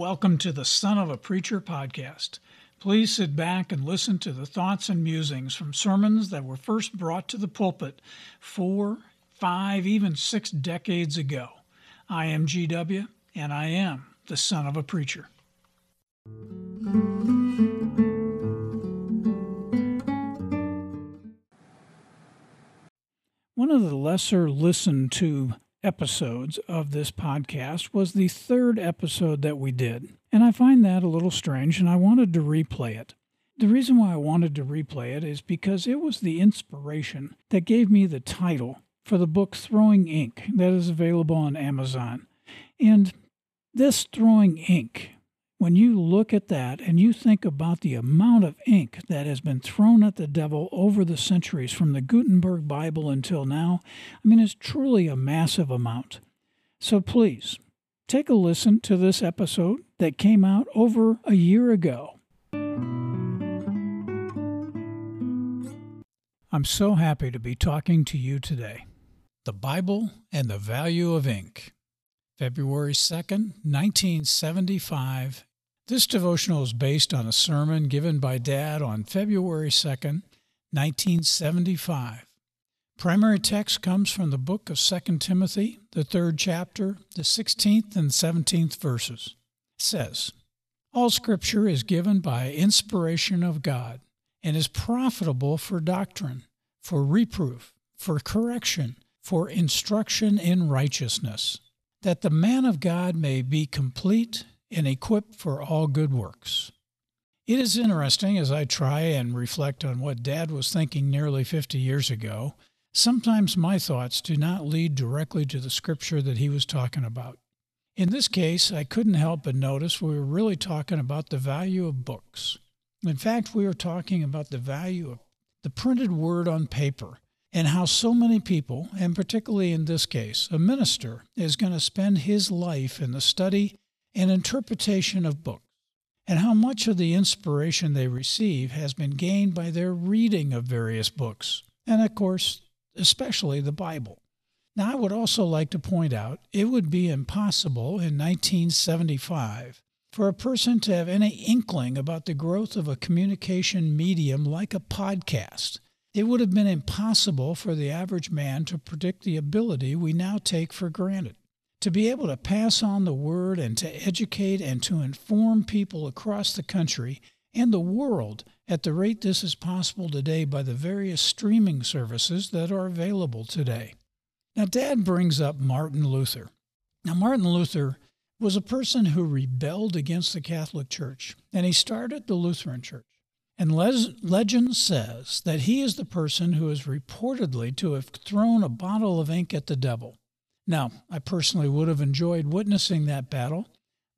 Welcome to the Son of a Preacher podcast. Please sit back and listen to the thoughts and musings from sermons that were first brought to the pulpit four, five, even six decades ago. I am GW, and I am the Son of a Preacher. One of the lesser listened to episodes of this podcast was the third episode that we did. And I find that a little strange, and I wanted to replay it. The reason why I wanted to replay it is because it was the inspiration that gave me the title for the book Throwing Ink that is available on Amazon. And this Throwing Ink when you look at that and you think about the amount of ink that has been thrown at the devil over the centuries from the Gutenberg Bible until now, I mean, it's truly a massive amount. So please take a listen to this episode that came out over a year ago. I'm so happy to be talking to you today. The Bible and the Value of Ink. February 2nd, 1975, this devotional is based on a sermon given by Dad on February 2nd, 1975. Primary text comes from the book of 2 Timothy, the third chapter, the 16th and 17th verses. It says, All scripture is given by inspiration of God and is profitable for doctrine, for reproof, for correction, for instruction in righteousness, that the man of God may be complete and equipped for all good works. It is interesting as I try and reflect on what Dad was thinking nearly 50 years ago. Sometimes my thoughts do not lead directly to the scripture that he was talking about. In this case, I couldn't help but notice we were really talking about the value of books. In fact, we were talking about the value of the printed word on paper and how so many people, and particularly in this case, a minister, is going to spend his life in the study and interpretation of books, and how much of the inspiration they receive has been gained by their reading of various books, and of course, especially the Bible. Now, I would also like to point out it would be impossible in 1975 for a person to have any inkling about the growth of a communication medium like a podcast. It would have been impossible for the average man to predict the ability we now take for granted to be able to pass on the word and to educate and to inform people across the country and the world at the rate this is possible today by the various streaming services that are available today. Now, Dad brings up Martin Luther. Now, Martin Luther was a person who rebelled against the Catholic Church, and he started the Lutheran Church. And le- legend says that he is the person who is reportedly to have thrown a bottle of ink at the devil. Now, I personally would have enjoyed witnessing that battle,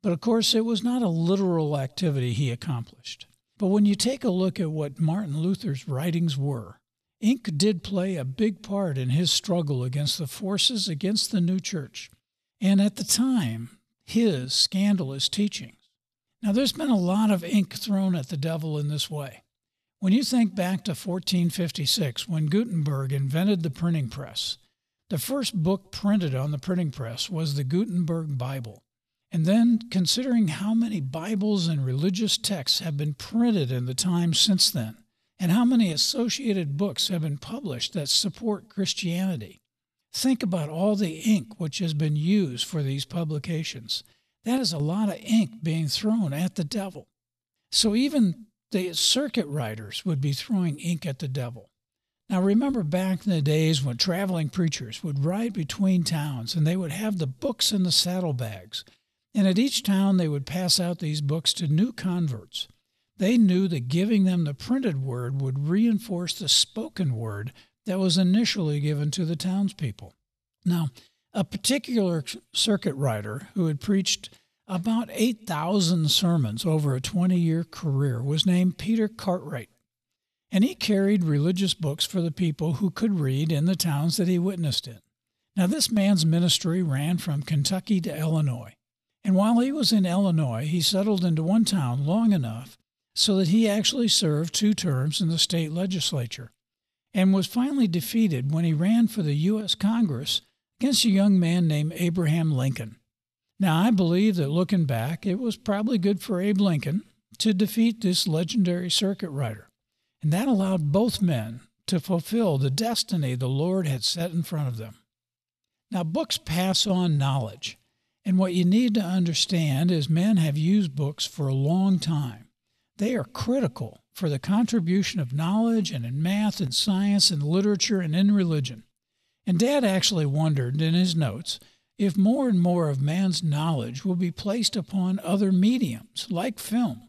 but of course it was not a literal activity he accomplished. But when you take a look at what Martin Luther's writings were, ink did play a big part in his struggle against the forces against the new church, and at the time, his scandalous teachings. Now, there's been a lot of ink thrown at the devil in this way. When you think back to 1456, when Gutenberg invented the printing press, the first book printed on the printing press was the Gutenberg Bible. And then, considering how many Bibles and religious texts have been printed in the time since then, and how many associated books have been published that support Christianity, think about all the ink which has been used for these publications. That is a lot of ink being thrown at the devil. So even the circuit riders would be throwing ink at the devil. Now, remember back in the days when traveling preachers would ride between towns and they would have the books in the saddlebags. And at each town, they would pass out these books to new converts. They knew that giving them the printed word would reinforce the spoken word that was initially given to the townspeople. Now, a particular circuit rider who had preached about 8,000 sermons over a 20 year career was named Peter Cartwright and he carried religious books for the people who could read in the towns that he witnessed in. Now, this man's ministry ran from Kentucky to Illinois, and while he was in Illinois, he settled into one town long enough so that he actually served two terms in the state legislature and was finally defeated when he ran for the U.S. Congress against a young man named Abraham Lincoln. Now, I believe that looking back, it was probably good for Abe Lincoln to defeat this legendary circuit rider. And that allowed both men to fulfill the destiny the Lord had set in front of them. Now, books pass on knowledge. And what you need to understand is men have used books for a long time. They are critical for the contribution of knowledge and in math and science and literature and in religion. And Dad actually wondered in his notes if more and more of man's knowledge will be placed upon other mediums, like film.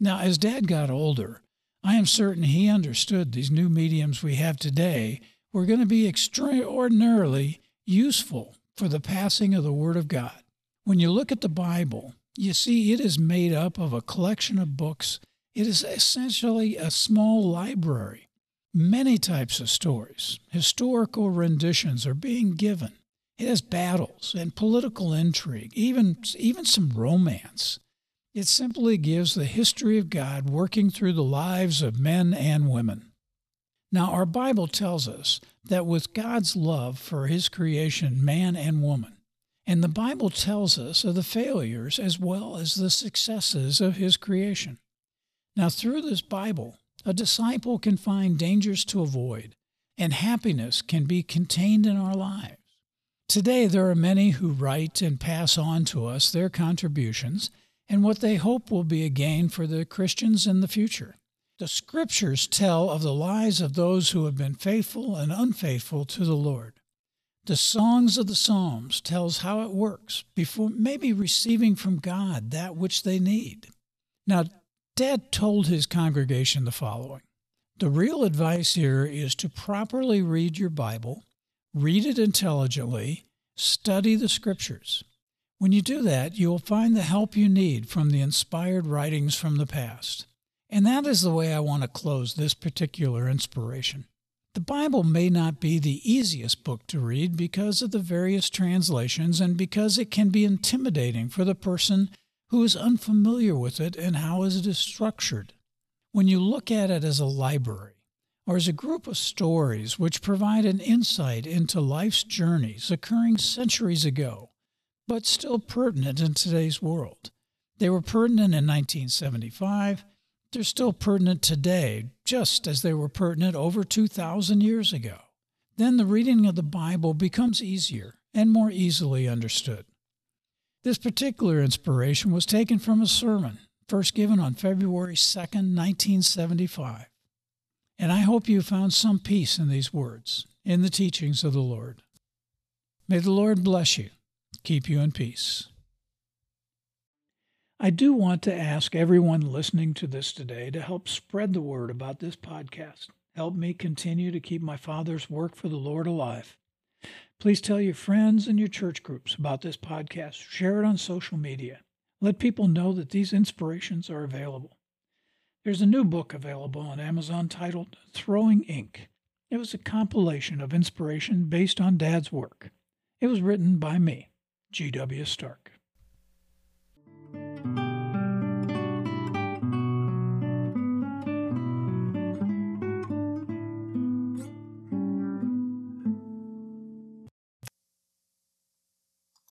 Now, as Dad got older, I am certain he understood these new mediums we have today were going to be extraordinarily useful for the passing of the Word of God. When you look at the Bible, you see it is made up of a collection of books. It is essentially a small library. Many types of stories, historical renditions are being given. It has battles and political intrigue, even, even some romance. It simply gives the history of God working through the lives of men and women. Now, our Bible tells us that with God's love for his creation, man and woman, and the Bible tells us of the failures as well as the successes of his creation. Now, through this Bible, a disciple can find dangers to avoid, and happiness can be contained in our lives. Today, there are many who write and pass on to us their contributions and what they hope will be a gain for the Christians in the future. The scriptures tell of the lives of those who have been faithful and unfaithful to the Lord. The songs of the Psalms tells how it works before maybe receiving from God that which they need. Now, Dad told his congregation the following. The real advice here is to properly read your Bible read it intelligently, study the scriptures. When you do that, you will find the help you need from the inspired writings from the past. And that is the way I want to close this particular inspiration. The Bible may not be the easiest book to read because of the various translations and because it can be intimidating for the person who is unfamiliar with it and how it is structured. When you look at it as a library, or as a group of stories which provide an insight into life's journeys occurring centuries ago, but still pertinent in today's world. They were pertinent in 1975. They're still pertinent today, just as they were pertinent over 2,000 years ago. Then the reading of the Bible becomes easier and more easily understood. This particular inspiration was taken from a sermon first given on February 2, 1975. And I hope you found some peace in these words, in the teachings of the Lord. May the Lord bless you, keep you in peace. I do want to ask everyone listening to this today to help spread the word about this podcast. Help me continue to keep my Father's work for the Lord alive. Please tell your friends and your church groups about this podcast. Share it on social media. Let people know that these inspirations are available. There's a new book available on Amazon titled Throwing Ink. It was a compilation of inspiration based on Dad's work. It was written by me, G.W. Stark.